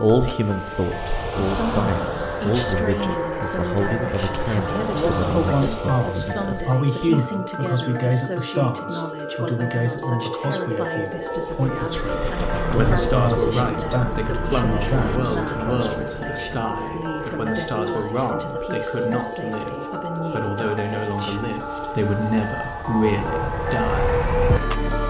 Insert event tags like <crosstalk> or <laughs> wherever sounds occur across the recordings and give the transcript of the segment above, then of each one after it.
All human thought, all science, all religion is the holding of a candle to What's the the thought of asked? God. Are we human because we gaze at the stars? Or do we gaze at them because we are human? Point the tree. When the stars were right, back. they could plunge from world to world into the sky. But when the stars were wrong, they could not live. But although they no longer lived, they would never really die.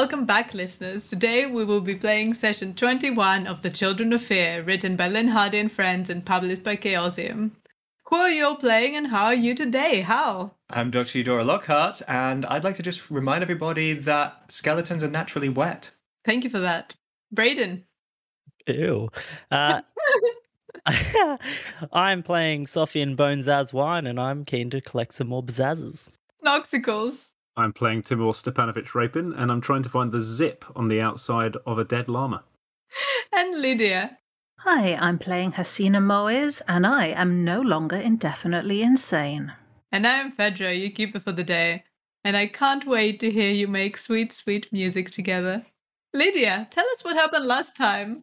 Welcome back, listeners. Today we will be playing session 21 of The Children of Fear, written by Lynne Hardy and friends and published by Chaosium. Who are you all playing and how are you today? How? I'm Dr. Eudora Lockhart, and I'd like to just remind everybody that skeletons are naturally wet. Thank you for that. Braden. Ew. Uh, <laughs> <laughs> I'm playing Sophie and Bones as wine, and I'm keen to collect some more bzazzes. Noxicals. I'm playing Timur Stepanovich Rapin, and I'm trying to find the zip on the outside of a dead llama. And Lydia. Hi, I'm playing Hasina Moez, and I am no longer indefinitely insane. And I'm Fedra, your keeper for the day. And I can't wait to hear you make sweet, sweet music together. Lydia, tell us what happened last time.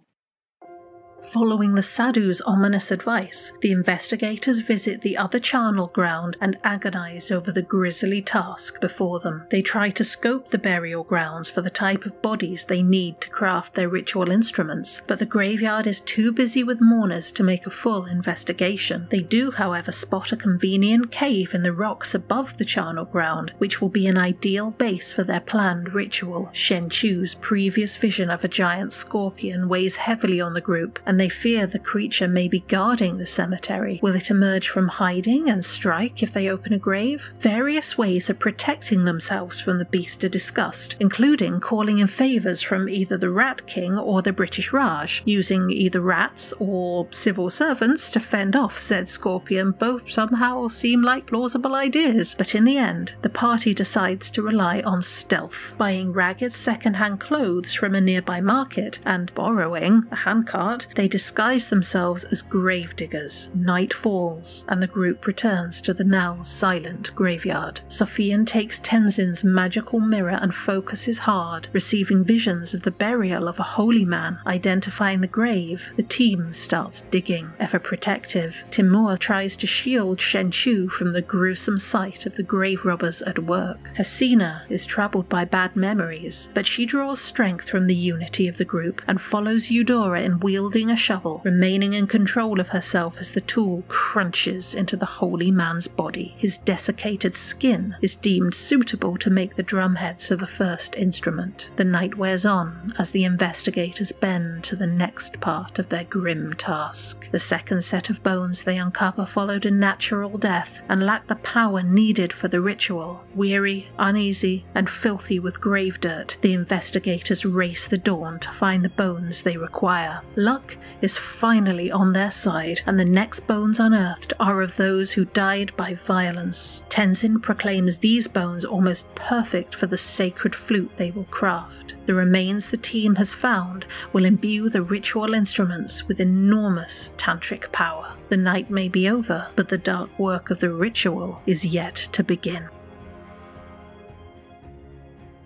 Following the Sadhu's ominous advice, the investigators visit the other charnel ground and agonize over the grisly task before them. They try to scope the burial grounds for the type of bodies they need to craft their ritual instruments, but the graveyard is too busy with mourners to make a full investigation. They do, however, spot a convenient cave in the rocks above the charnel ground, which will be an ideal base for their planned ritual. Shen Chu's previous vision of a giant scorpion weighs heavily on the group, and they fear the creature may be guarding the cemetery. Will it emerge from hiding and strike if they open a grave? Various ways of protecting themselves from the beast are discussed, including calling in favours from either the Rat King or the British Raj, using either rats or civil servants to fend off said scorpion. Both somehow seem like plausible ideas, but in the end, the party decides to rely on stealth, buying ragged second-hand clothes from a nearby market and borrowing a handcart. They disguise themselves as grave diggers. Night falls, and the group returns to the now silent graveyard. Sophian takes Tenzin's magical mirror and focuses hard, receiving visions of the burial of a holy man. Identifying the grave, the team starts digging. Ever protective, Timur tries to shield Shen Chu from the gruesome sight of the grave robbers at work. Hasina is troubled by bad memories, but she draws strength from the unity of the group and follows Eudora in wielding a shovel, remaining in control of herself as the tool crunches into the holy man's body. His desiccated skin is deemed suitable to make the drumheads of the first instrument. The night wears on as the investigators bend to the next part of their grim task. The second set of bones they uncover followed a natural death and lacked the power needed for the ritual. Weary, uneasy, and filthy with grave dirt, the investigators race the dawn to find the bones they require. Luck is finally on their side, and the next bones unearthed are of those who died by violence. Tenzin proclaims these bones almost perfect for the sacred flute they will craft. The remains the team has found will imbue the ritual instruments with enormous tantric power. The night may be over, but the dark work of the ritual is yet to begin.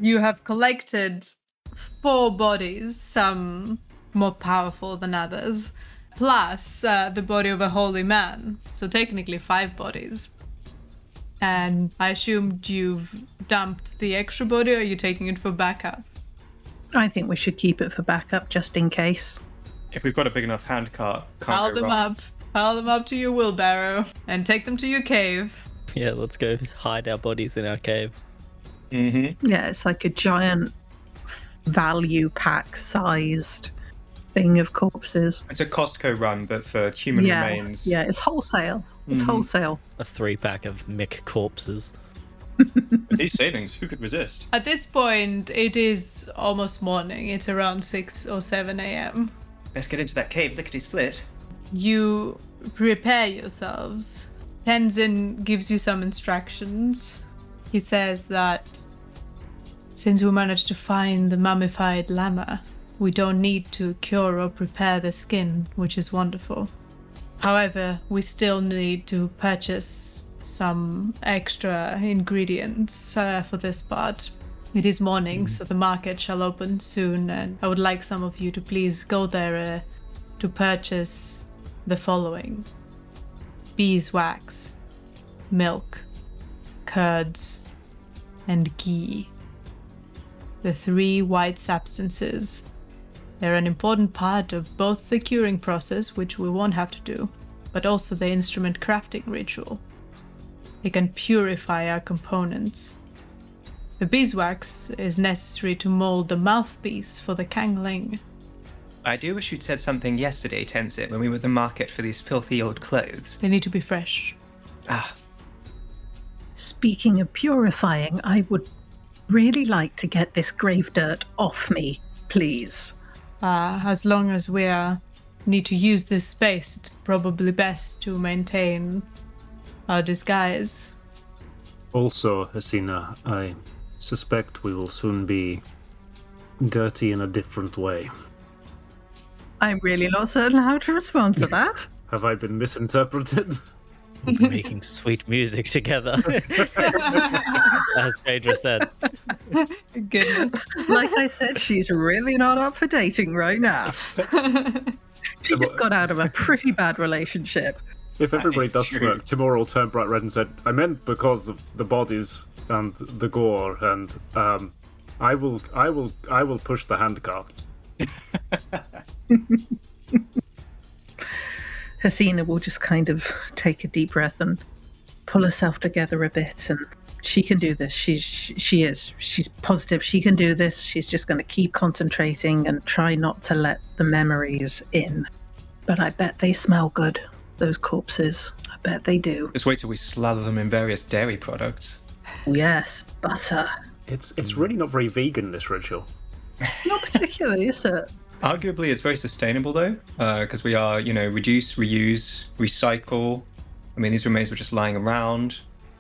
You have collected four bodies, some more powerful than others, plus uh, the body of a holy man. So technically, five bodies. And I assumed you've dumped the extra body, or are you taking it for backup? I think we should keep it for backup just in case. If we've got a big enough handcart, can't Pile go them wrong. up. Pile them up to your wheelbarrow and take them to your cave. <laughs> Yeah, let's go hide our bodies in our cave. Mm-hmm. Yeah, it's like a giant value pack sized thing of corpses. It's a Costco run, but for human yeah, remains. yeah, it's wholesale. It's Mhm. wholesale. A three pack of Mick corpses. With <laughs> these savings, who could resist? At this point, it is almost morning. It's around 6 or 7 a.m. Let's get into that cave lickety split. You prepare yourselves. Tenzin gives you some instructions. He says that since we managed to find the mummified llama, we don't need to cure or prepare the skin, which is wonderful. However, we still need to purchase some extra ingredients uh, for this part. It is morning, so the market shall open soon, and I would like some of you to please go there uh, to purchase the following beeswax, milk, curds, and ghee. The three white substances. They're an important part of both the curing process, which we won't have to do, but also the instrument crafting ritual. They can purify our components. The beeswax is necessary to mold the mouthpiece for the Kangling. I do wish you'd said something yesterday, Tenzin, when we were at the market for these filthy old clothes. They need to be fresh. Ah, Speaking of purifying, I would really like to get this grave dirt off me, please. Uh, as long as we uh, need to use this space, it's probably best to maintain our disguise. Also, Hasina, I suspect we will soon be dirty in a different way. I'm really not certain how to respond to that. <laughs> Have I been misinterpreted? We'll be making sweet music together. <laughs> As Phaedra said. Goodness. like I said, she's really not up for dating right now. <laughs> She just got out of a pretty bad relationship. If everybody does true. smirk, Timur will turn bright red and said, I meant because of the bodies and the gore and um I will I will I will push the handcart. <laughs> Hasina will just kind of take a deep breath and pull herself together a bit and she can do this. She's she is. She's positive she can do this. She's just going to keep concentrating and try not to let the memories in. But I bet they smell good. Those corpses. I bet they do. just wait till we slather them in various dairy products. Yes, butter. It's it's really not very vegan this ritual. <laughs> Not particularly, is it? Arguably, it's very sustainable though, uh, because we are, you know, reduce, reuse, recycle. I mean, these remains were just lying around.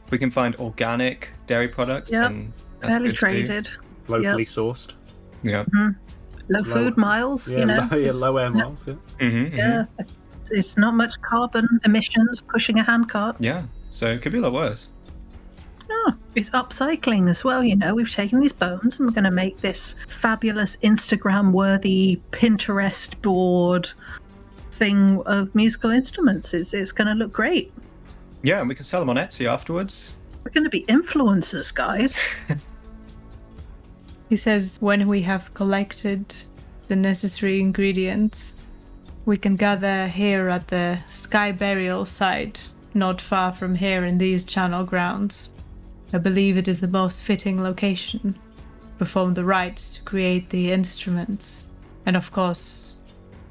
We can find organic dairy products. Yeah, and Fairly traded. Locally sourced. Yeah. Mm-hmm. Low food miles, Yeah, you know. low, yeah, low air miles, yeah. hmm Yeah. It's not much carbon emissions pushing a handcart. Yeah. So it could be a lot worse. No, it's upcycling as well. You know, we've taken these bones and we're going to make this fabulous Instagram worthy Pinterest board thing of musical instruments. It's, it's going to look great. Yeah, and we can sell them on Etsy afterwards. We're going to be influencers, guys. <laughs> He says when we have collected the necessary ingredients, we can gather here at the Sky Burial site, not far from here in these charnel grounds. I believe it is the most fitting location. Perform the rites to create the instruments. And of course,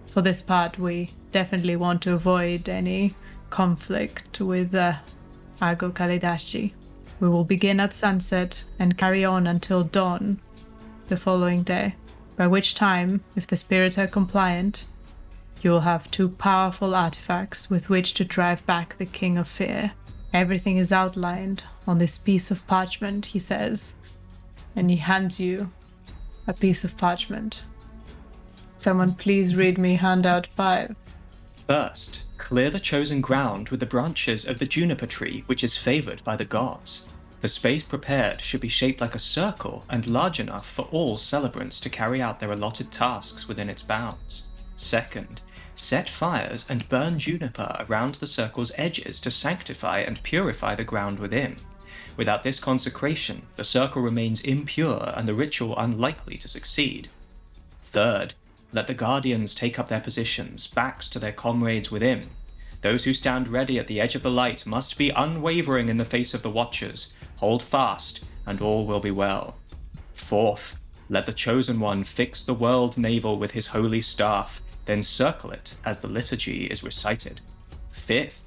for this part, we definitely want to avoid any conflict with uh, Kalidashi. We will begin at sunset and carry on until dawn the following day, by which time, if the spirits are compliant, you will have two powerful artifacts with which to drive back the King of Fear. Everything is outlined on this piece of parchment, he says, and he hands you a piece of parchment. Someone please read me handout 5. First, clear the chosen ground with the branches of the juniper tree, which is favored by the gods. The space prepared should be shaped like a circle and large enough for all celebrants to carry out their allotted tasks within its bounds. Second, set fires and burn juniper around the circle's edges to sanctify and purify the ground within. Without this consecration, the circle remains impure and the ritual unlikely to succeed. Third, let the guardians take up their positions, backs to their comrades within. Those who stand ready at the edge of the light must be unwavering in the face of the watchers. Hold fast, and all will be well. Fourth, let the Chosen One fix the world navel with his holy staff, then circle it as the liturgy is recited. Fifth,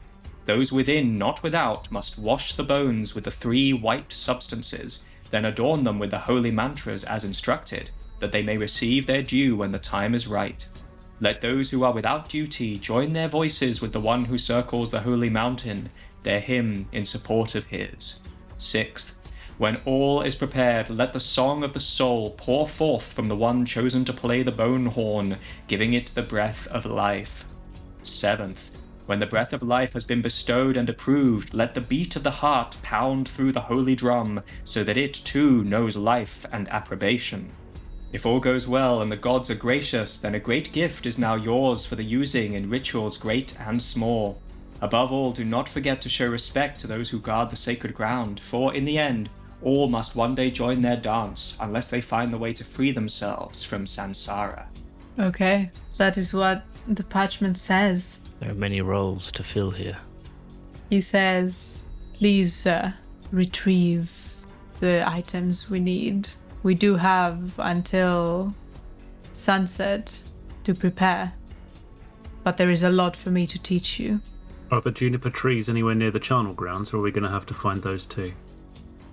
those within, not without, must wash the bones with the three white substances, then adorn them with the holy mantras as instructed, that they may receive their due when the time is right. Let those who are without duty join their voices with the one who circles the holy mountain, their hymn in support of his. Sixth, when all is prepared, let the song of the soul pour forth from the one chosen to play the bone horn, giving it the breath of life. Seventh, when the breath of life has been bestowed and approved, let the beat of the heart pound through the holy drum, so that it too knows life and approbation. If all goes well and the gods are gracious, then a great gift is now yours for the using in rituals great and small. Above all, do not forget to show respect to those who guard the sacred ground, for in the end, all must one day join their dance unless they find the way to free themselves from samsara. Okay, that is what the parchment says. There are many roles to fill here. He says, please uh, retrieve the items we need. We do have until sunset to prepare, but there is a lot for me to teach you. Are the juniper trees anywhere near the charnel grounds, or are we going to have to find those too?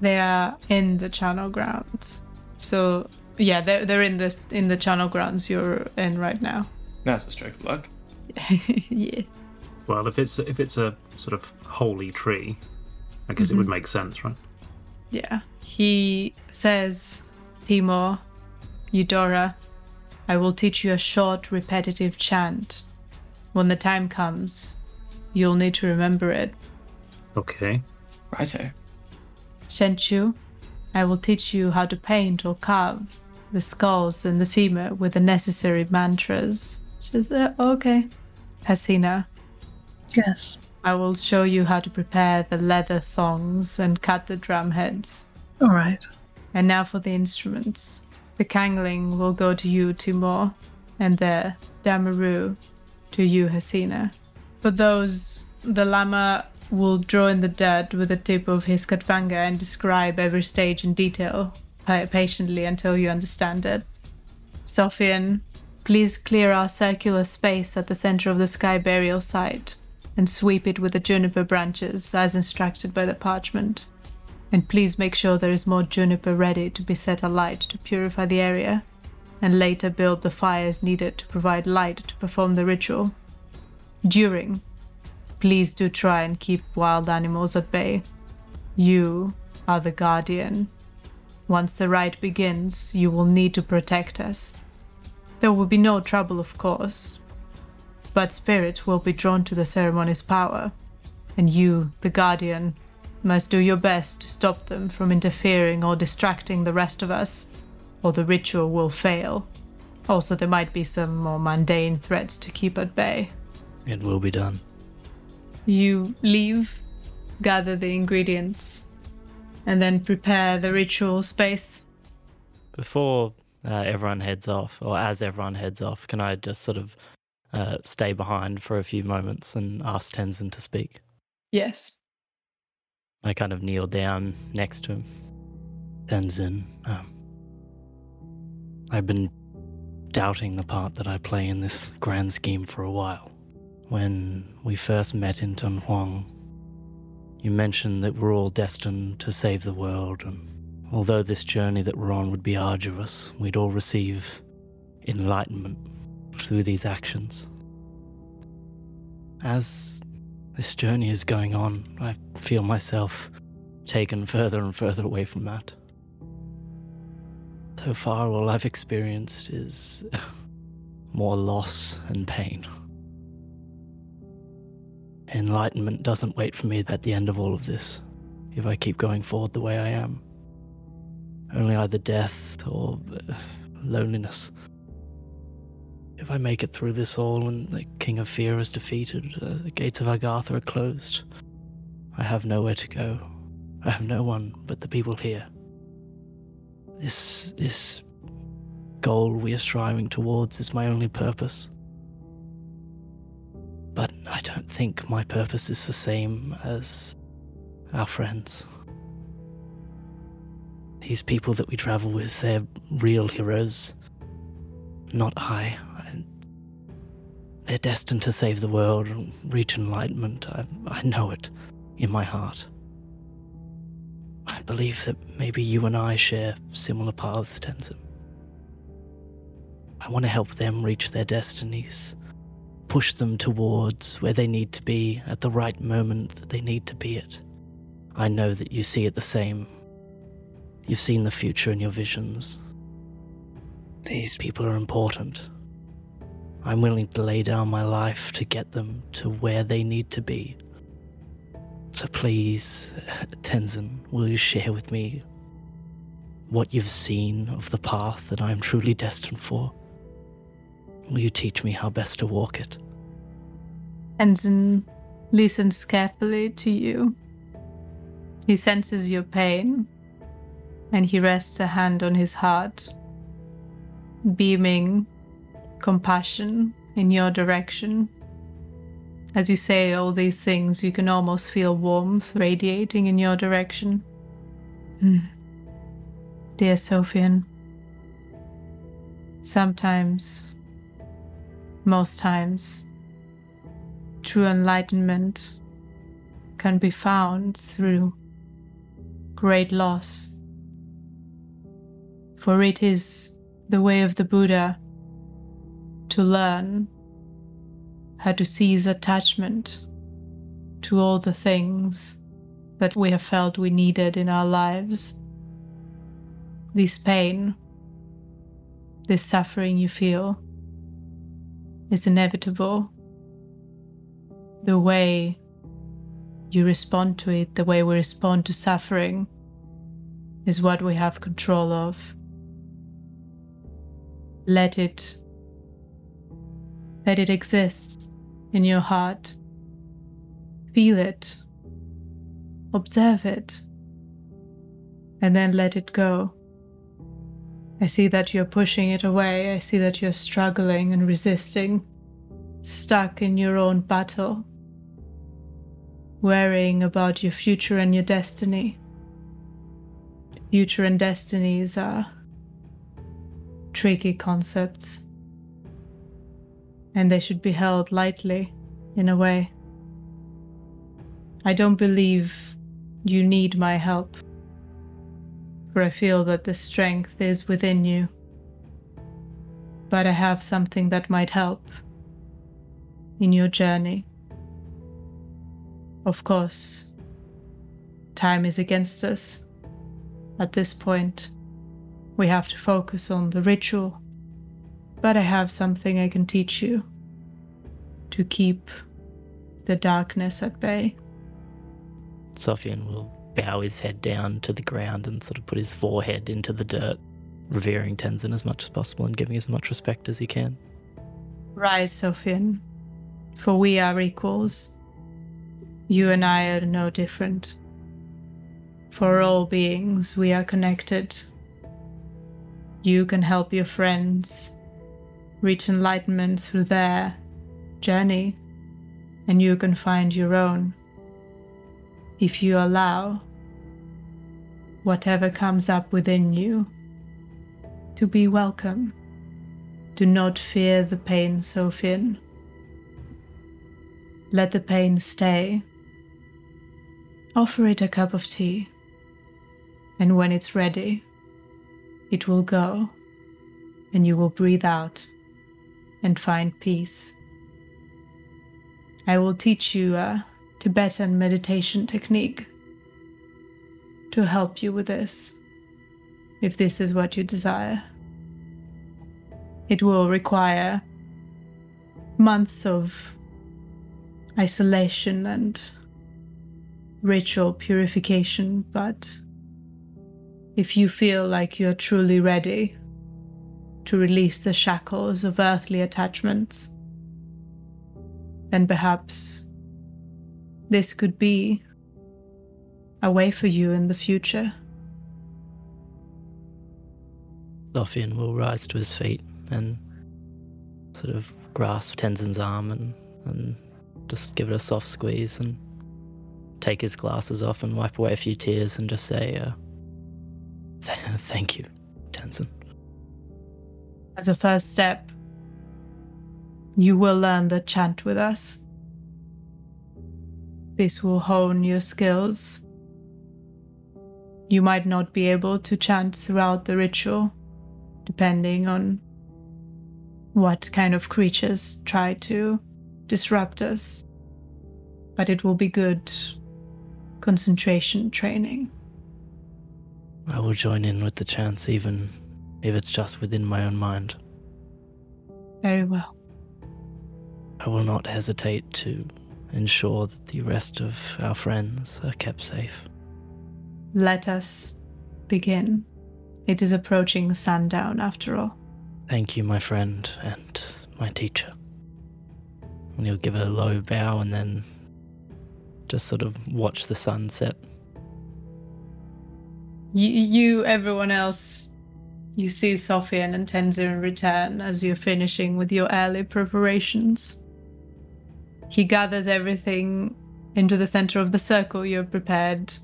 They are in the charnel grounds. So yeah, they're they're in the in the charnel grounds you're in right now. That's a stroke of luck. <laughs> yeah. Well, if it's if it's a sort of holy tree, I guess it would mm-hmm. make sense, right? Yeah. He says, Timur, Eudora, I will teach you a short, repetitive chant. When the time comes, you'll need to remember it. Okay. Righto. Shenchu, I will teach you how to paint or carve the skulls and the femur with the necessary mantras. She says, uh, okay. Hasina, Yes. I will show you how to prepare the leather thongs and cut the drum heads. All right. And now for the instruments. The Kangling will go to you, Timur, and the Damaru to you, Hasina. For those, the Lama will draw in the dirt with the tip of his khatvanga and describe every stage in detail, patiently until you understand it. Sophian, please clear our circular space at the center of the sky burial site and sweep it with the juniper branches as instructed by the parchment. And please make sure there is more juniper ready to be set alight to purify the area, and later build the fires needed to provide light to perform the ritual. During, please do try and keep wild animals at bay. You are the guardian. Once the rite begins, you will need to protect us. There will be no trouble, of course, but spirit will be drawn to the ceremony's power, and you, the guardian, must do your best to stop them from interfering or distracting the rest of us, or the ritual will fail. Also, there might be some more mundane threats to keep at bay. It will be done. You leave, gather the ingredients, and then prepare the ritual space. Before uh, everyone heads off, or as everyone heads off, can I just sort of uh, stay behind for a few moments and ask Tenzin to speak? Yes. I kind of kneel down next to him. Tenzin, um, I've been doubting the part that I play in this grand scheme for a while. When we first met in Dunhuang, you mentioned that we're all destined to save the world, and although this journey that we're on would be arduous, we'd all receive enlightenment through these actions. As this journey is going on, I feel myself taken further and further away from that. So far, all I've experienced is <laughs> more loss and pain. Enlightenment doesn't wait for me at the end of all of this, if I keep going forward the way I am. Only either death or uh, loneliness. If I make it through this all and the King of Fear is defeated, uh, the gates of Agartha are closed, I have nowhere to go. I have no one but the people here. This this goal we are striving towards is my only purpose. But I don't think my purpose is the same as our friends. These people that we travel with, they're real heroes. Not I. They're destined to save the world and reach enlightenment. I, I know it in my heart. I believe that maybe you and I share similar paths, Tenzin. I want to help them reach their destinies, push them towards where they need to be at the right moment that they need to be at. I know that you see it the same. You've seen the future in your visions. These people are important. I'm willing to lay down my life to get them to where they need to be. So please, <laughs> Tenzin, will you share with me what you've seen of the path that I am truly destined for? Will you teach me how best to walk it? Tenzin listens carefully to you. He senses your pain, and he rests a hand on his heart, beaming compassion in your direction. As you say all these things, you can almost feel warmth radiating in your direction. Mm. Dear Sophian, sometimes, most times, true enlightenment can be found through great loss. For it is the way of the Buddha to learn how to cease attachment to all the things that we have felt we needed in our lives. This pain, this suffering you feel, is inevitable. The way you respond to it, the way we respond to suffering, is what we have control of. Let it let it exist in your heart. Feel it. Observe it. And then let it go. I see that you're pushing it away. I see that you're struggling and resisting, stuck in your own battle, worrying about your future and your destiny. Future and destinies are tricky concepts and they should be held lightly, in a way. I don't believe you need my help, I feel that the strength is within you. But I have something that might help in your journey. Of course, time is against us. At this point, we have to focus on the ritual but I have something I can teach you to keep the darkness at bay. Sophian will bow his head down to the ground and sort of put his forehead into the dirt, revering Tenzin as much as possible and giving as much respect as he can. Rise, Sophian, for we are equals. You and I are no different. For all beings, we are connected. You can help your friends reach enlightenment through their journey, and you can find your own. If you allow whatever comes up within you to be welcome. Do not fear the pain, Sophian. Let the pain stay. Offer it a cup of tea, and when it's ready, it will go, and you will breathe out and find peace. I will teach you a Tibetan meditation technique to help you with this, if this is what you desire. It will require months of isolation and ritual purification, but if you feel like you're truly ready, to release the shackles of earthly attachments, then perhaps this could be a way for you in the future. Sophian will rise to his feet and sort of grasp Tenzin's arm and, and just give it a soft squeeze and take his glasses off and wipe away a few tears and just say, uh, <laughs> Thank you, Tenzin. As a first step, you will learn the chant with us. This will hone your skills. You might not be able to chant throughout the ritual, depending on what kind of creatures try to disrupt us. But it will be good concentration training. I will join in with the chants, even if it's just within my own mind. Very well. I will not hesitate to ensure that the rest of our friends are kept safe. Let us begin. It is approaching sundown after all. Thank you, my friend and my teacher. And he'll give a low bow and then just sort of watch the sunset. You, you everyone else, you see Sophian and Tenzin return as you're finishing with your early preparations. He gathers everything into the center of the circle you've prepared.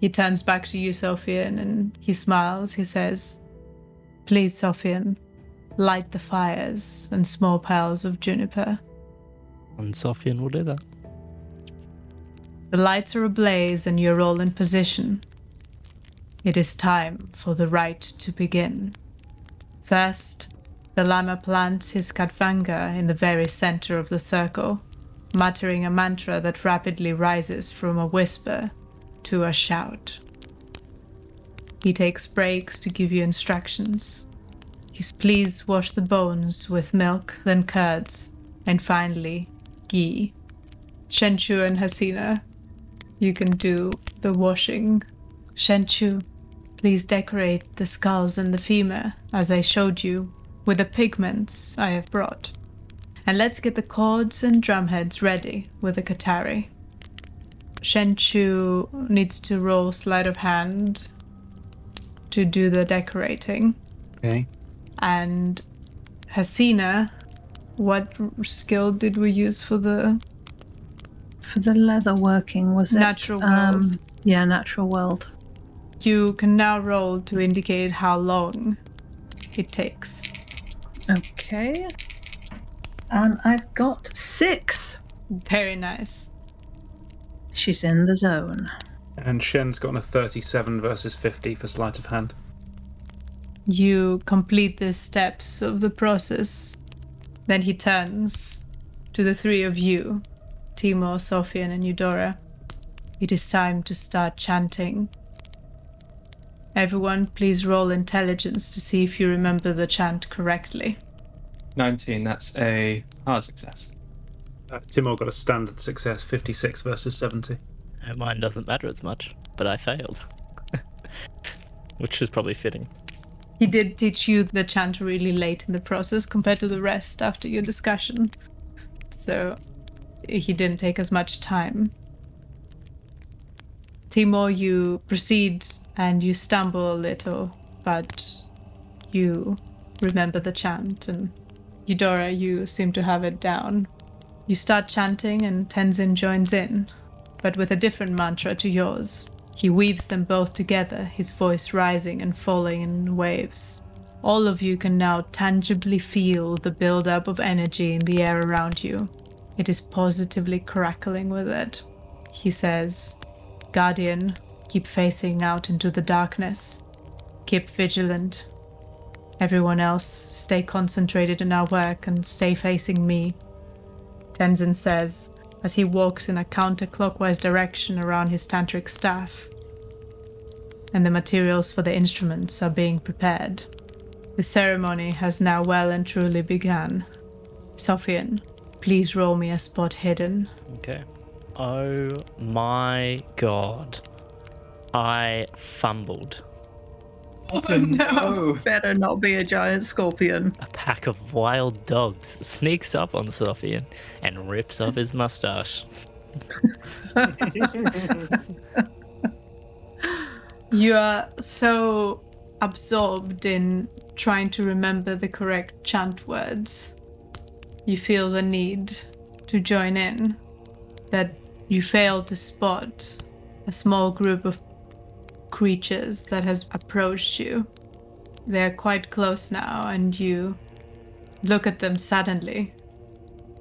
He turns back to you, Sophian, and he smiles. He says, Please, Sophian, light the fires and small piles of juniper. And Sophian will do that. The lights are ablaze and you're all in position. It is time for the rite to begin. First, the Lama plants his Khatvanga in the very center of the circle, muttering a mantra that rapidly rises from a whisper to a shout. He takes breaks to give you instructions. He's please wash the bones with milk, then curds, and finally, ghee. Shenchu and Hasina you can do the washing. Shenchu, please decorate the skulls and the femur, as I showed you, with the pigments I have brought. And let's get the cords and drumheads ready with the Katari. Shenchu needs to roll sleight of hand to do the decorating. Okay. And Hasina, what skill did we use for the For the leather working, was it? Natural um, world. Yeah, natural world. You can now roll to indicate how long it takes. Okay. And I've got six. Very nice. She's in the zone. And Shen's gotten a 37 versus 50 for sleight of hand. You complete the steps of the process. Then he turns to the three of you Timur, Sophian, and Eudora. It is time to start chanting. Everyone, please roll intelligence to see if you remember the chant correctly. 19, that's a hard success. Uh, Timur got a standard success, 56 versus 70. Uh, Mine doesn't matter as much, but I failed. <laughs> Which is probably fitting. He did teach you the chant really late in the process compared to the rest after your discussion. So he didn't take as much time. Timur, you proceed and you stumble a little, but you remember the chant, and Eudora, you seem to have it down. You start chanting, and Tenzin joins in, but with a different mantra to yours. He weaves them both together, his voice rising and falling in waves. All of you can now tangibly feel the buildup of energy in the air around you. It is positively crackling with it. He says, Guardian, keep facing out into the darkness. Keep vigilant. Everyone else, stay concentrated in our work and stay facing me. Tenzin says as he walks in a counterclockwise direction around his tantric staff. And the materials for the instruments are being prepared. The ceremony has now well and truly begun. Sophian, please roll me a spot hidden. Okay. Oh my god. I fumbled. Oh no! Better not be a giant scorpion. A pack of wild dogs sneaks up on Sophian and rips off his mustache. <laughs> You are so absorbed in trying to remember the correct chant words. You feel the need to join in, that you fail to spot a small group of creatures that has approached you. They're quite close now, and you look at them suddenly.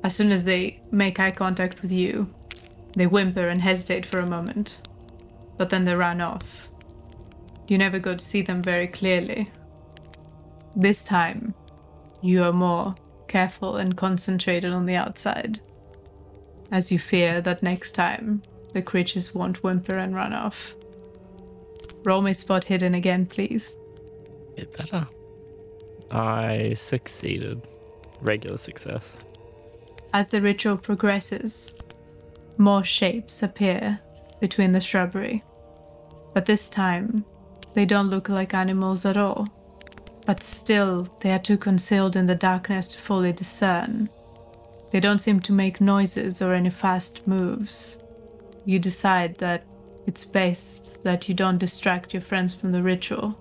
As soon as they make eye contact with you, they whimper and hesitate for a moment, but then they run off. You never go to see them very clearly. This time, you are more careful and concentrated on the outside, as you fear that next time the creatures won't whimper and run off. Roll me spot hidden again, please. Bit better. I succeeded. Regular success. As the ritual progresses, more shapes appear between the shrubbery. But this time, they don't look like animals at all. But still, they are too concealed in the darkness to fully discern. They don't seem to make noises or any fast moves. You decide that it's best that you don't distract your friends from the ritual.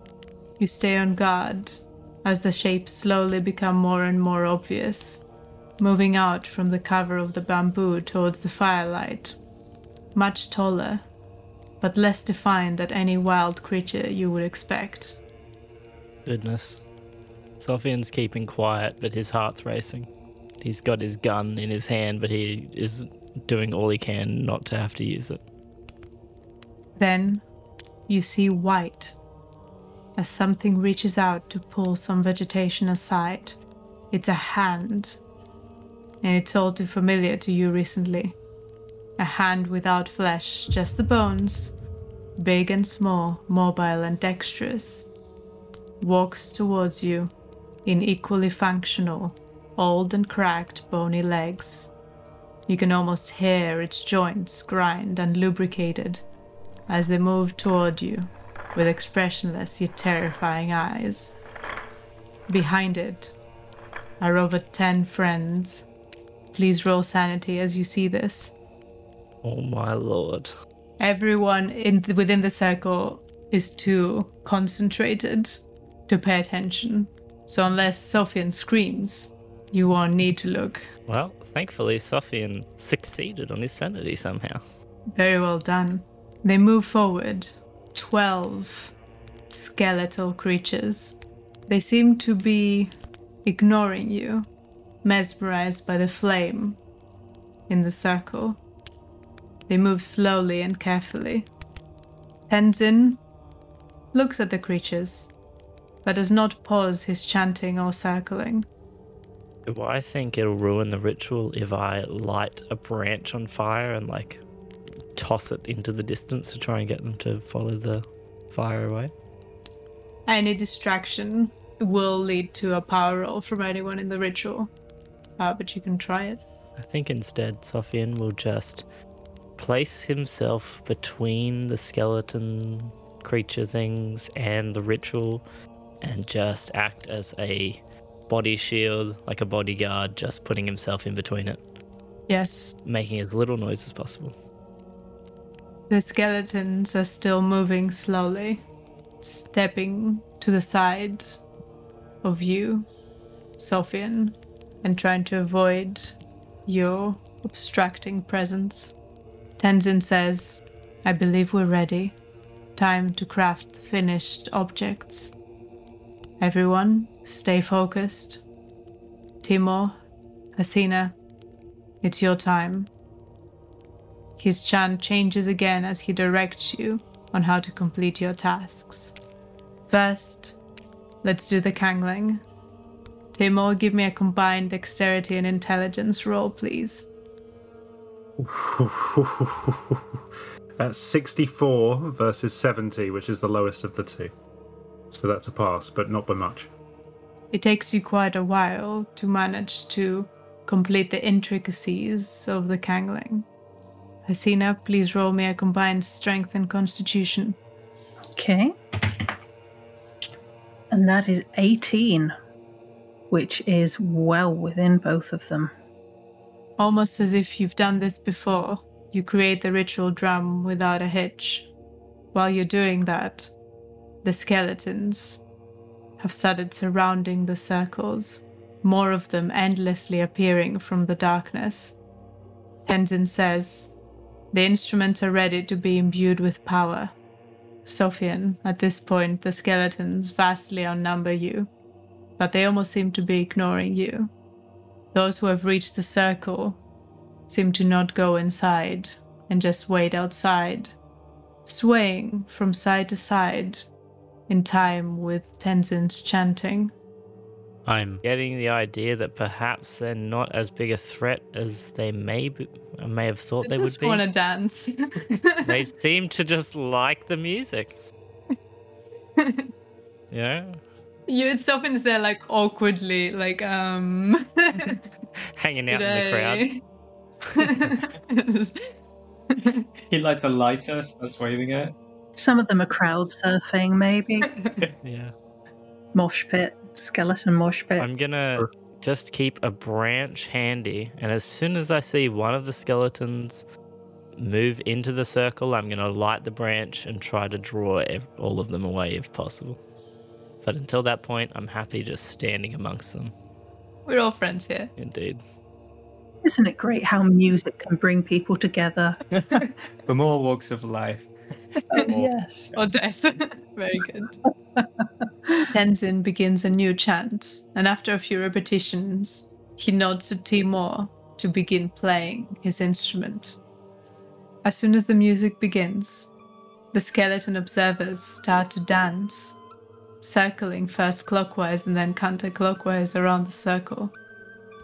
You stay on guard as the shapes slowly become more and more obvious, moving out from the cover of the bamboo towards the firelight. Much taller, but less defined than any wild creature you would expect. Goodness. Sophian's keeping quiet, but his heart's racing. He's got his gun in his hand, but he is doing all he can not to have to use it. Then you see white as something reaches out to pull some vegetation aside. It's a hand, and it's all too familiar to you recently. A hand without flesh, just the bones, big and small, mobile and dexterous, walks towards you in equally functional, old and cracked, bony legs. You can almost hear its joints grind and lubricated as they move toward you with expressionless yet terrifying eyes. Behind it are over ten friends. Please roll sanity as you see this. Oh my lord. Everyone in the, within the circle is too concentrated to pay attention. So unless Sophian screams, you won't need to look. Well, thankfully, Sophian succeeded on his sanity somehow. Very well done. They move forward. Twelve skeletal creatures. They seem to be ignoring you, mesmerized by the flame in the circle. They move slowly and carefully. Tenzin looks at the creatures, but does not pause his chanting or circling. Do I think it'll ruin the ritual if I light a branch on fire and like toss it into the distance to try and get them to follow the fire away? Any distraction will lead to a power roll from anyone in the ritual, uh, but you can try it. I think instead Sophian will just place himself between the skeleton creature things and the ritual and just act as a body shield, like a bodyguard, just putting himself in between it, Yes, making as little noise as possible. The skeletons are still moving slowly, stepping to the side of you, Sophian, and trying to avoid your obstructing presence. Tenzin says, I believe we're ready. Time to craft the finished objects. Everyone, stay focused. Timur, Hasina, it's your time. His chant changes again as he directs you on how to complete your tasks. First, let's do the Kangling. Timur, give me a combined dexterity and intelligence roll, please. <laughs> that's 64 versus 70, which is the lowest of the two. So that's a pass, but not by much. It takes you quite a while to manage to complete the intricacies of the Kangling. Hasina, please roll me a combined strength and constitution. Okay. And that is 18, which is well within both of them. Almost as if you've done this before, you create the ritual drum without a hitch. While you're doing that, the skeletons have started surrounding the circles, more of them endlessly appearing from the darkness. Tenzin says, The instruments are ready to be imbued with power. Sophian, at this point, the skeletons vastly outnumber you, but they almost seem to be ignoring you. Those who have reached the circle seem to not go inside and just wait outside, swaying from side to side in time with Tenzin's chanting. I'm getting the idea that perhaps they're not as big a threat as they may be, may have thought they, they would just be. want to dance. <laughs> they <laughs> seem to just like the music. <laughs> yeah, You Sophian's there like awkwardly, like um hanging out in the crowd. He lights a lighter, starts waving it. Some of them are crowd surfing, maybe. yeah. mosh pit, skeleton mosh pit. I'm gonna just keep a branch handy, and as soon as I see one of the skeletons move into the circle, I'm gonna light the branch and try to draw ev- all of them away if possible. But until that point, I'm happy just standing amongst them. We're all friends here. Indeed. Isn't it great how music can bring people together? <laughs> From all walks of life. <laughs> Oh, yes. Or death. <laughs> Very good. Tenzin begins a new chant, and after a few repetitions, he nods to Timur to begin playing his instrument. As soon as the music begins, the skeleton observers start to dance, circling first clockwise and then counterclockwise around the circle,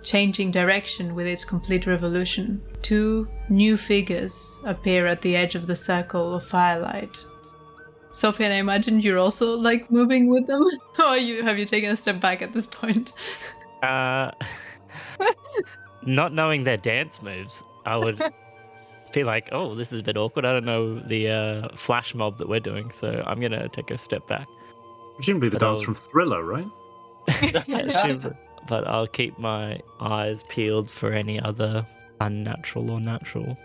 changing direction with its complete revolution. Two new figures appear at the edge of the circle of firelight. Sophie, I imagine you're also like moving with them, <laughs> or you have you taken a step back at this point? Uh, <laughs> not knowing their dance moves, I would <laughs> be like, "Oh, this is a bit awkward. I don't know the uh, flash mob that we're doing, so I'm gonna take a step back." Presumably the But dance I'll- from Thriller, right? Yeah, but- but I'll keep my eyes peeled for any other unnatural or natural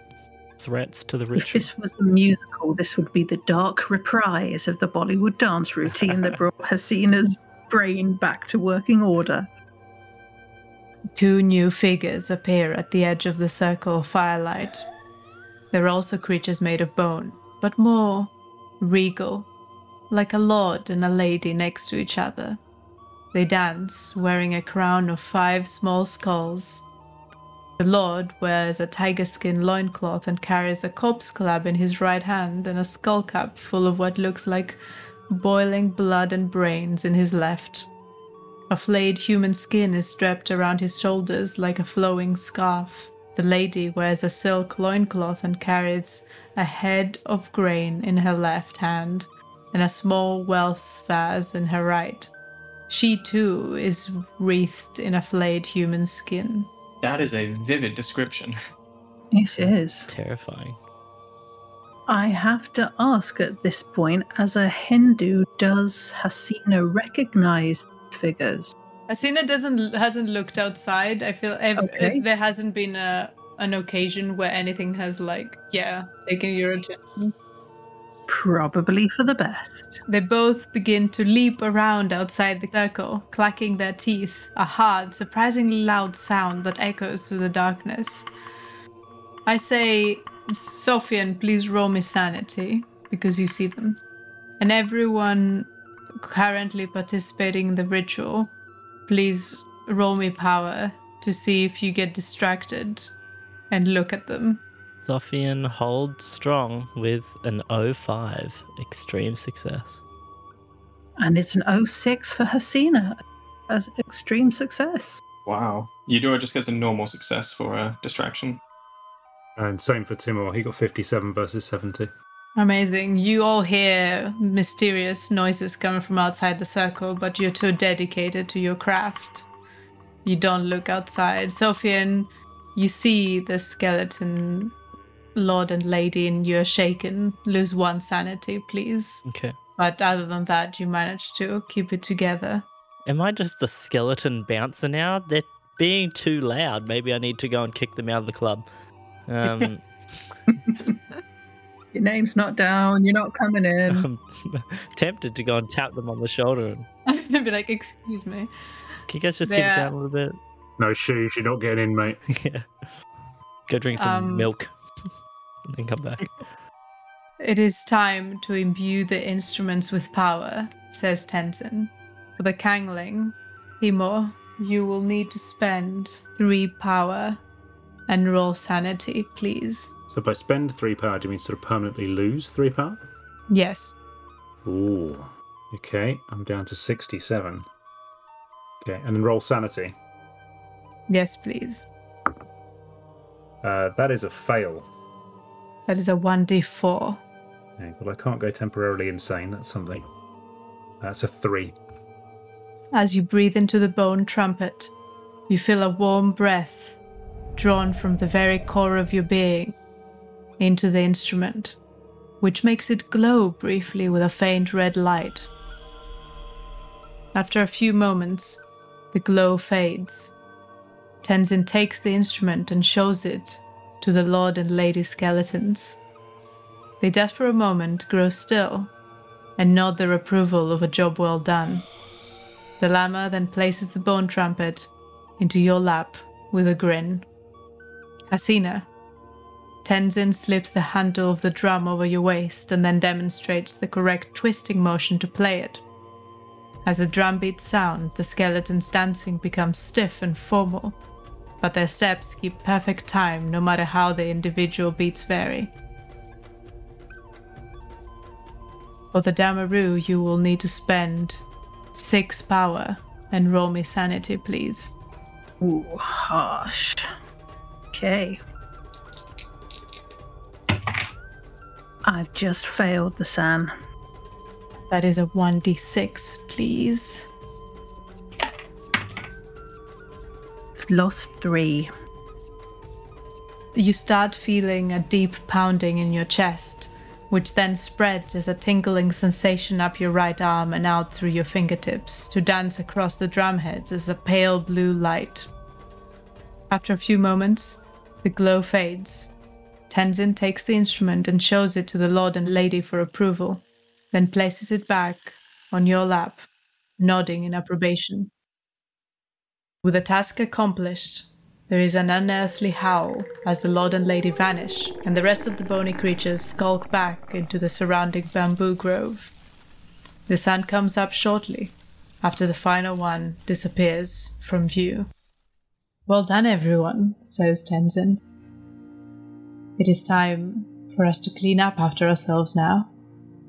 threats to the If this was a musical, this would be the dark reprise of the Bollywood dance routine that brought Hasina's brain back to working order. Two new figures appear at the edge of the circle of firelight. They're also creatures made of bone, but more regal, like a lord and a lady next to each other. They dance, wearing a crown of five small skulls. The lord wears a tiger skin loincloth and carries a corpse club in his right hand and a skull cap full of what looks like boiling blood and brains in his left. A flayed human skin is draped around his shoulders like a flowing scarf. The lady wears a silk loincloth and carries a head of grain in her left hand and a small wealth vase in her right. She too is wreathed in a flayed human skin. That is a vivid description. <laughs> It is. Terrifying. I have to ask at this point, as a Hindu, does Hasina recognize these figures? Hasina doesn't hasn't looked outside. I feel ev- Okay. there hasn't been a an occasion where anything has like yeah taken your attention. Probably for the best. They both begin to leap around outside the circle, clacking their teeth, a hard, surprisingly loud sound that echoes through the darkness. I say, Sophian, please roll me sanity, because you see them. And everyone currently participating in the ritual, please roll me power to see if you get distracted and look at them. Sophian holds strong with an 05. Extreme success. And it's an 06 for Hasina as extreme success. Wow. Eudora just gets a normal success for a distraction. And same for Timur. He got 57 versus 70. Amazing. You all hear mysterious noises coming from outside the circle, but you're too dedicated to your craft. You don't look outside. Sophian, you see the skeleton lord and lady, and you're shaken. Lose one sanity, please. Okay. But other than that, you manage to keep it together. Am I just the skeleton bouncer now? They're being too loud. Maybe I need to go and kick them out of the club. Um, <laughs> Your name's not down, you're not coming in. <laughs> I'm tempted to go and tap them on the shoulder and <laughs> be like, excuse me. can you guys just keep it down a little bit? No shoes, you're not getting in, mate. yeah. Go drink some Um, milk and then come back. <laughs> It is time to imbue the instruments with power, says Tenzin. For the Kangling, Himo, you will need to spend three power and roll sanity, please. So if I spend three power, do you mean sort of permanently lose three power? Yes. Ooh. Okay, I'm down to 67. Okay, and then roll sanity. Yes, please. Uh, that is a fail. That is a 1d4. Okay, well, I can't go temporarily insane. That's something. That's a three. As you breathe into the bone trumpet, you feel a warm breath drawn from the very core of your being into the instrument, which makes it glow briefly with a faint red light. After a few moments, the glow fades. Tenzin takes the instrument and shows it to the Lord and Lady skeletons. They just for a moment grow still and nod their approval of a job well done. The Lama then places the bone trumpet into your lap with a grin. Hasina, Tenzin slips the handle of the drum over your waist and then demonstrates the correct twisting motion to play it. As the drum beats sound, the skeletons dancing becomes stiff and formal, but their steps keep perfect time no matter how the individual beats vary. For the Damaru, you will need to spend six power and roll me sanity, please. Ooh, harsh. Okay. I've just failed the San. That is a 1d6, please. Lost three. You start feeling a deep pounding in your chest, which then spreads as a tingling sensation up your right arm and out through your fingertips to dance across the drumheads as a pale blue light. After a few moments, the glow fades. Tenzin takes the instrument and shows it to the Lord and Lady for approval, then places it back on your lap, nodding in approbation. With the task accomplished, there is an unearthly howl as the Lord and Lady vanish, and the rest of the bony creatures skulk back into the surrounding bamboo grove. The sun comes up shortly, after the final one disappears from view. Well done, everyone, says Tenzin. It is time for us to clean up after ourselves now.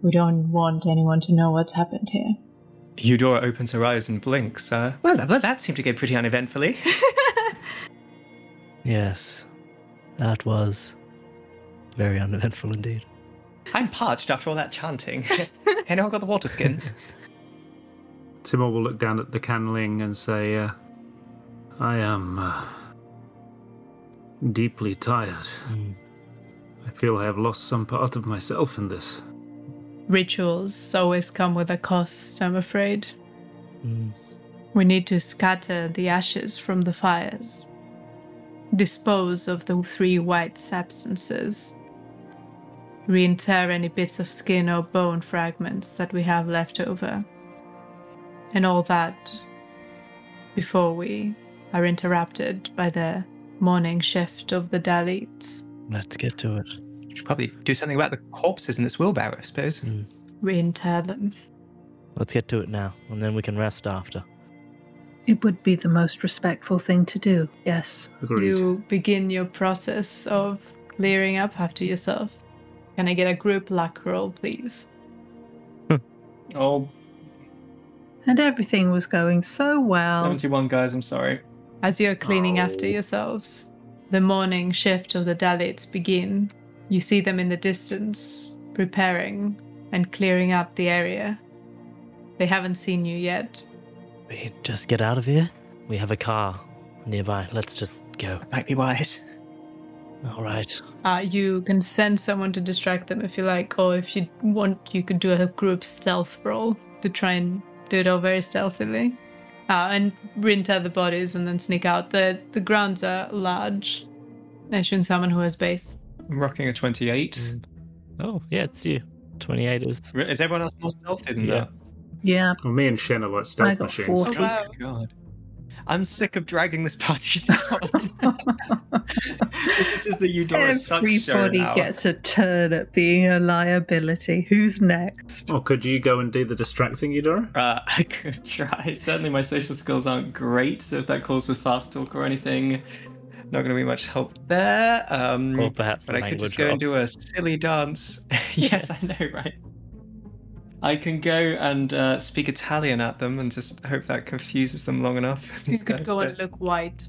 We don't want anyone to know what's happened here. Eudora opens her eyes and blinks. Uh, well, that- well, that seemed to go pretty uneventfully. <laughs> Yes, that was very uneventful indeed. I'm parched after all that chanting. <laughs> Anyone got the water skins? <laughs> Timur will look down at the Kangling and say, uh, I am uh, deeply tired. Mm. I feel I have lost some part of myself in this. Rituals always come with a cost, I'm afraid. Mm. We need to scatter the ashes from the fires, dispose of the three white substances, reinter any bits of skin or bone fragments that we have left over, and all that before we are interrupted by the morning shift of the Dalits. Let's get to it. Should probably do something about the corpses in this wheelbarrow, I suppose. Mm. Reinter them. Let's get to it now, and then we can rest after. It would be the most respectful thing to do, yes. Agreed. You begin your process of clearing up after yourself. Can I get a group luck roll, please? <laughs> Oh, And everything was going so well. 71 guys, I'm sorry. As you're cleaning after Oh. yourselves, the morning shift of the Dalits begin. You see them in the distance, preparing and clearing up the area. They haven't seen you yet. We just get out of here. We have a car nearby. Let's just go. Might be wise. All right. Uh, you can send someone to distract them if you like, or if you want, you could do a group stealth roll to try and do it all very stealthily. Uh, and rinter the bodies and then sneak out. The the grounds are large. I assume someone who has base. I'm rocking a 28. Oh, yeah, it's you. 28 is. Is everyone else more stealthy than Yeah. that? Yeah. Well, me and Shen are like stealth I stealth got machines. 40. Oh, wow. God. I'm sick of dragging this party <laughs> down. this is just the Eudora sucks show Everybody gets a turn at being a liability. Who's next? Or could you go and do the distracting, Eudora? Uh, <laughs> I could try. Certainly, my social skills aren't great, so if that calls for fast talk or anything, not going to be much help there. Um, Or perhaps but the I could just language go and do a silly dance. <laughs> yes, I know, right? I can go and uh, speak Italian at them and just hope that confuses them long enough. <laughs> You Just could go and look white.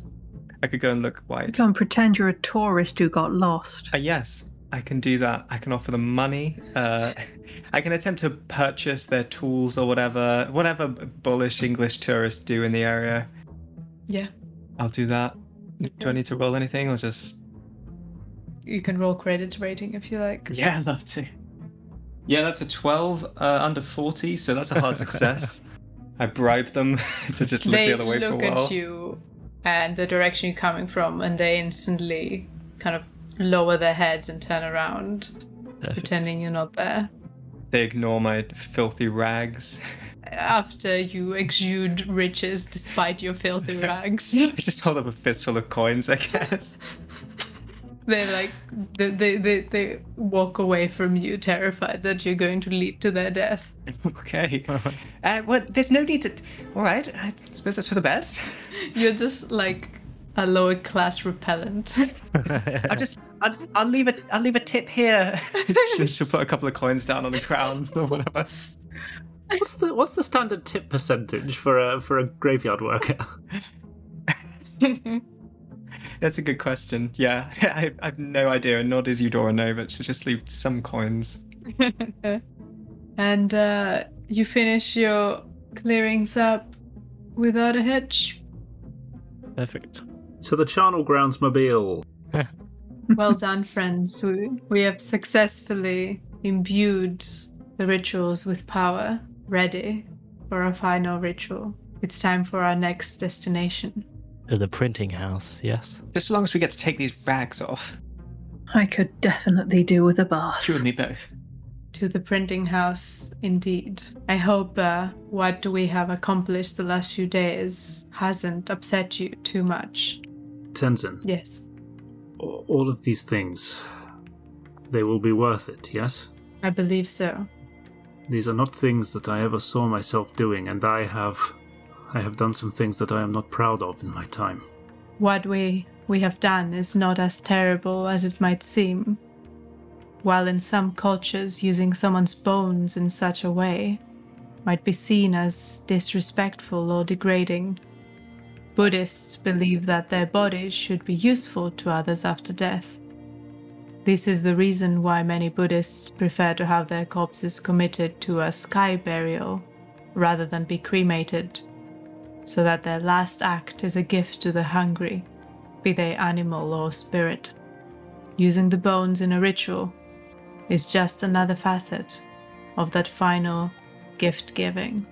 I could go and look white. Go and pretend you're a tourist who got lost. Uh, yes, I can do that. I can offer them money. Uh, <laughs> I can attempt to purchase their tools or whatever, whatever bullish English tourists do in the area. Yeah. I'll do that. Do I need to roll anything or just? You can roll credit rating if you like. <laughs> Yeah, I'd love to. Yeah, that's a 12 uh, under 40, so that's a hard <laughs> success. I bribe them <laughs> to just look they the other way look for a while. at you and the direction you're coming from, and they instantly kind of lower their heads and turn around, Perfect. pretending you're not there. They ignore my filthy rags. After you exude riches despite your filthy <laughs> rags, I just hold up a fistful of coins, I guess. <laughs> They're like they, they they they walk away from you, terrified that you're going to lead to their death. <laughs> okay. Uh, well, there's no need to. All right, I suppose that's for the best. You're just like a lower class repellent. I'll just, I'll, I'll leave a, I'll leave a tip here. she'll, she'll put a couple of coins down on the ground or whatever. What's the what's the standard tip percentage for a for a graveyard worker? <laughs> That's a good question. Yeah, <laughs> I, I have no idea. And nor does Eudora know, but she'll just leave some coins. <laughs> and uh, you finish your clearings up without a hitch. Perfect. To the charnel grounds mobile. Well done, friends. We, we have successfully imbued the rituals with power, ready for our final ritual. It's time for our next destination. The printing house, yes. Just as long as we get to take these rags off. I could definitely do with a bath. You and me both. To the printing house, indeed. I hope uh, what we have accomplished the last few days hasn't upset you too much. Tenzin, Yes, all of these things, they will be worth it, yes? I believe so. These are not things that I ever saw myself doing, and I have I have done some things that I am not proud of in my time. What we we have done is not as terrible as it might seem. While in some cultures using someone's bones in such a way might be seen as disrespectful or degrading, Buddhists believe that their bodies should be useful to others after death. This is the reason why many Buddhists prefer to have their corpses committed to a sky burial rather than be cremated so that their last act is a gift to the hungry, be they animal or spirit. Using the bones in a ritual is just another facet of that final gift giving.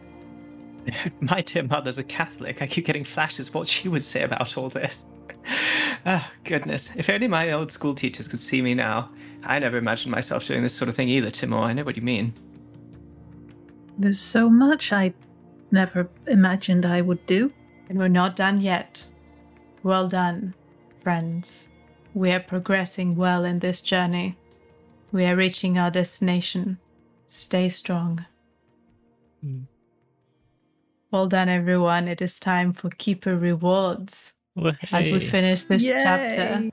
<laughs> My dear mother's a Catholic. I keep getting flashes of what she would say about all this. <laughs> Oh, goodness. If only my old school teachers could see me now. I never imagined myself doing this sort of thing either, Timur. I know what you mean. There's so much I never imagined I would do. And we're not done yet. Well done, friends. We are progressing well in this journey. We are reaching our destination. Stay strong. Mm. Well done, everyone. It is time for Keeper Rewards as we finish this Yay. chapter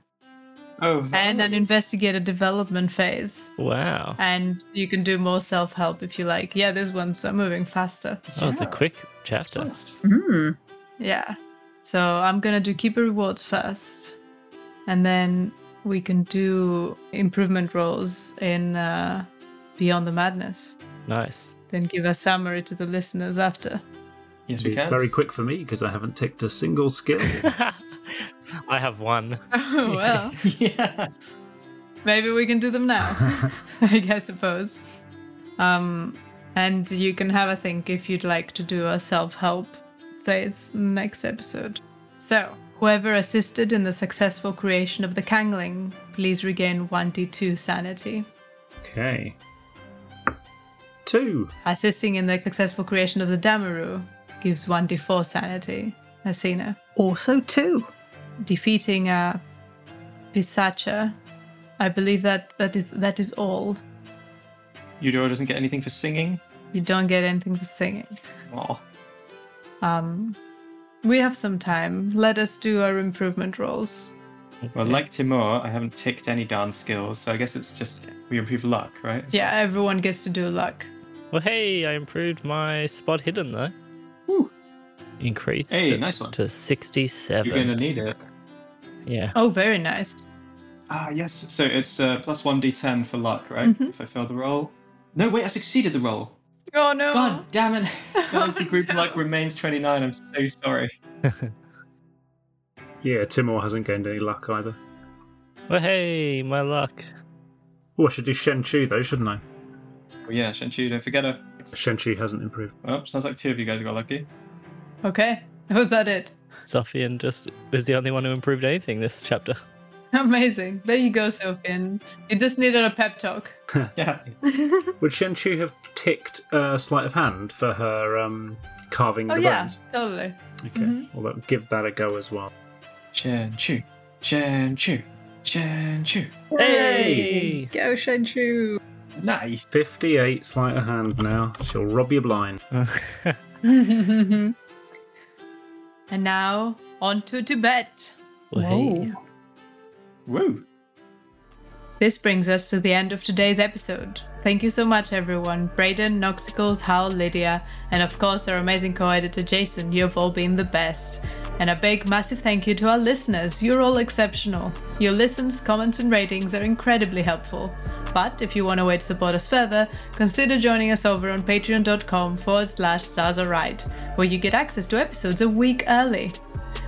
Oh, and an investigator development phase. Wow. And you can do more self help if you like. Yeah, this one's uh, moving faster. That was a quick chapter. Hmm. Yeah. So I'm gonna do keeper rewards first, and then we can do improvement rolls in uh, Beyond the Madness. Nice. Then give a summary to the listeners after. Yes, we can. very quick for me because I haven't ticked a single skill. <laughs> <laughs> I have one. <laughs> Oh well, yeah. maybe we can do them now. I guess suppose. Um, and you can have a think if you'd like to do a self-help phase next episode. So, whoever assisted in the successful creation of the Kangling, please regain 1d2 sanity. okay. Two. Assisting in the successful creation of the Damaru gives 1d4 sanity. Hasina. Also, two. Defeating a Pisacha. I believe that that is that is all. Eudora doesn't get anything for singing. You don't get anything for singing. Aw. Um, we have some time. Let us do our improvement rolls. Well, like Timur, I haven't ticked any dance skills, so I guess it's just we improve luck, right? Yeah, everyone gets to do luck. Well, hey, I improved my spot hidden though. Increased Hey, it nice one. to 67. You're gonna need it. Yeah. Oh, very nice. Ah, yes. So it's uh, plus one d10 for luck, right? Mhm. If I fail the roll. No, wait, I succeeded the roll. Oh no! God damn it! <laughs> Guys, the group luck remains 29. I'm so sorry. <laughs> Yeah, Timur hasn't gained any luck either. Well, hey, my luck. Oh, I should do Shen Chu though, shouldn't I? Well, yeah, Shen Chu, don't forget her. Shen Chu hasn't improved. Oh, sounds like two of you guys got lucky. Okay, <laughs> was that it? Sophian just was the only one who improved anything this chapter. <laughs> Amazing. There you go, Sophian. You just needed a pep talk. <laughs> Yeah. Would Shen Chu have ticked uh, sleight of hand for her um, carving Oh the yeah, bones? totally. Okay, Mhm. well, give that a go as well. Shenchu, Shenchu, Shenchu. Hey! Go Shenchu! Nice. 58 sleight of hand now. She'll rob you blind. <laughs> and now on to Tibet. well, hey. Woo. This brings us to the end of today's episode. Thank you so much, everyone. Brayden, Noxicals, Hal, Lydia, and of course our amazing co editor Jason. You've all been the best. And a big, massive thank you to our listeners. You're all exceptional. Your listens, comments, and ratings are incredibly helpful. But if you want a way to support us further, consider joining us over on patreon.com forward slash stars are right, where you get access to episodes a week early.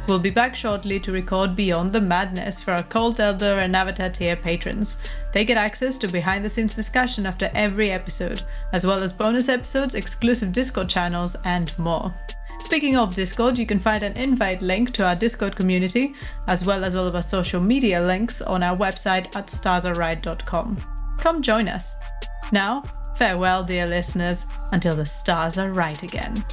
We'll be back shortly to record Beyond the Madness for our Cult Elder and Avatar tier patrons. They get access to behind the scenes discussion after every episode, as well as bonus episodes, exclusive Discord channels, and more. Speaking of Discord, you can find an invite link to our Discord community, as well as all of our social media links on our website at starsaride.com. Come join us. Now, farewell, dear listeners, until the stars are right again.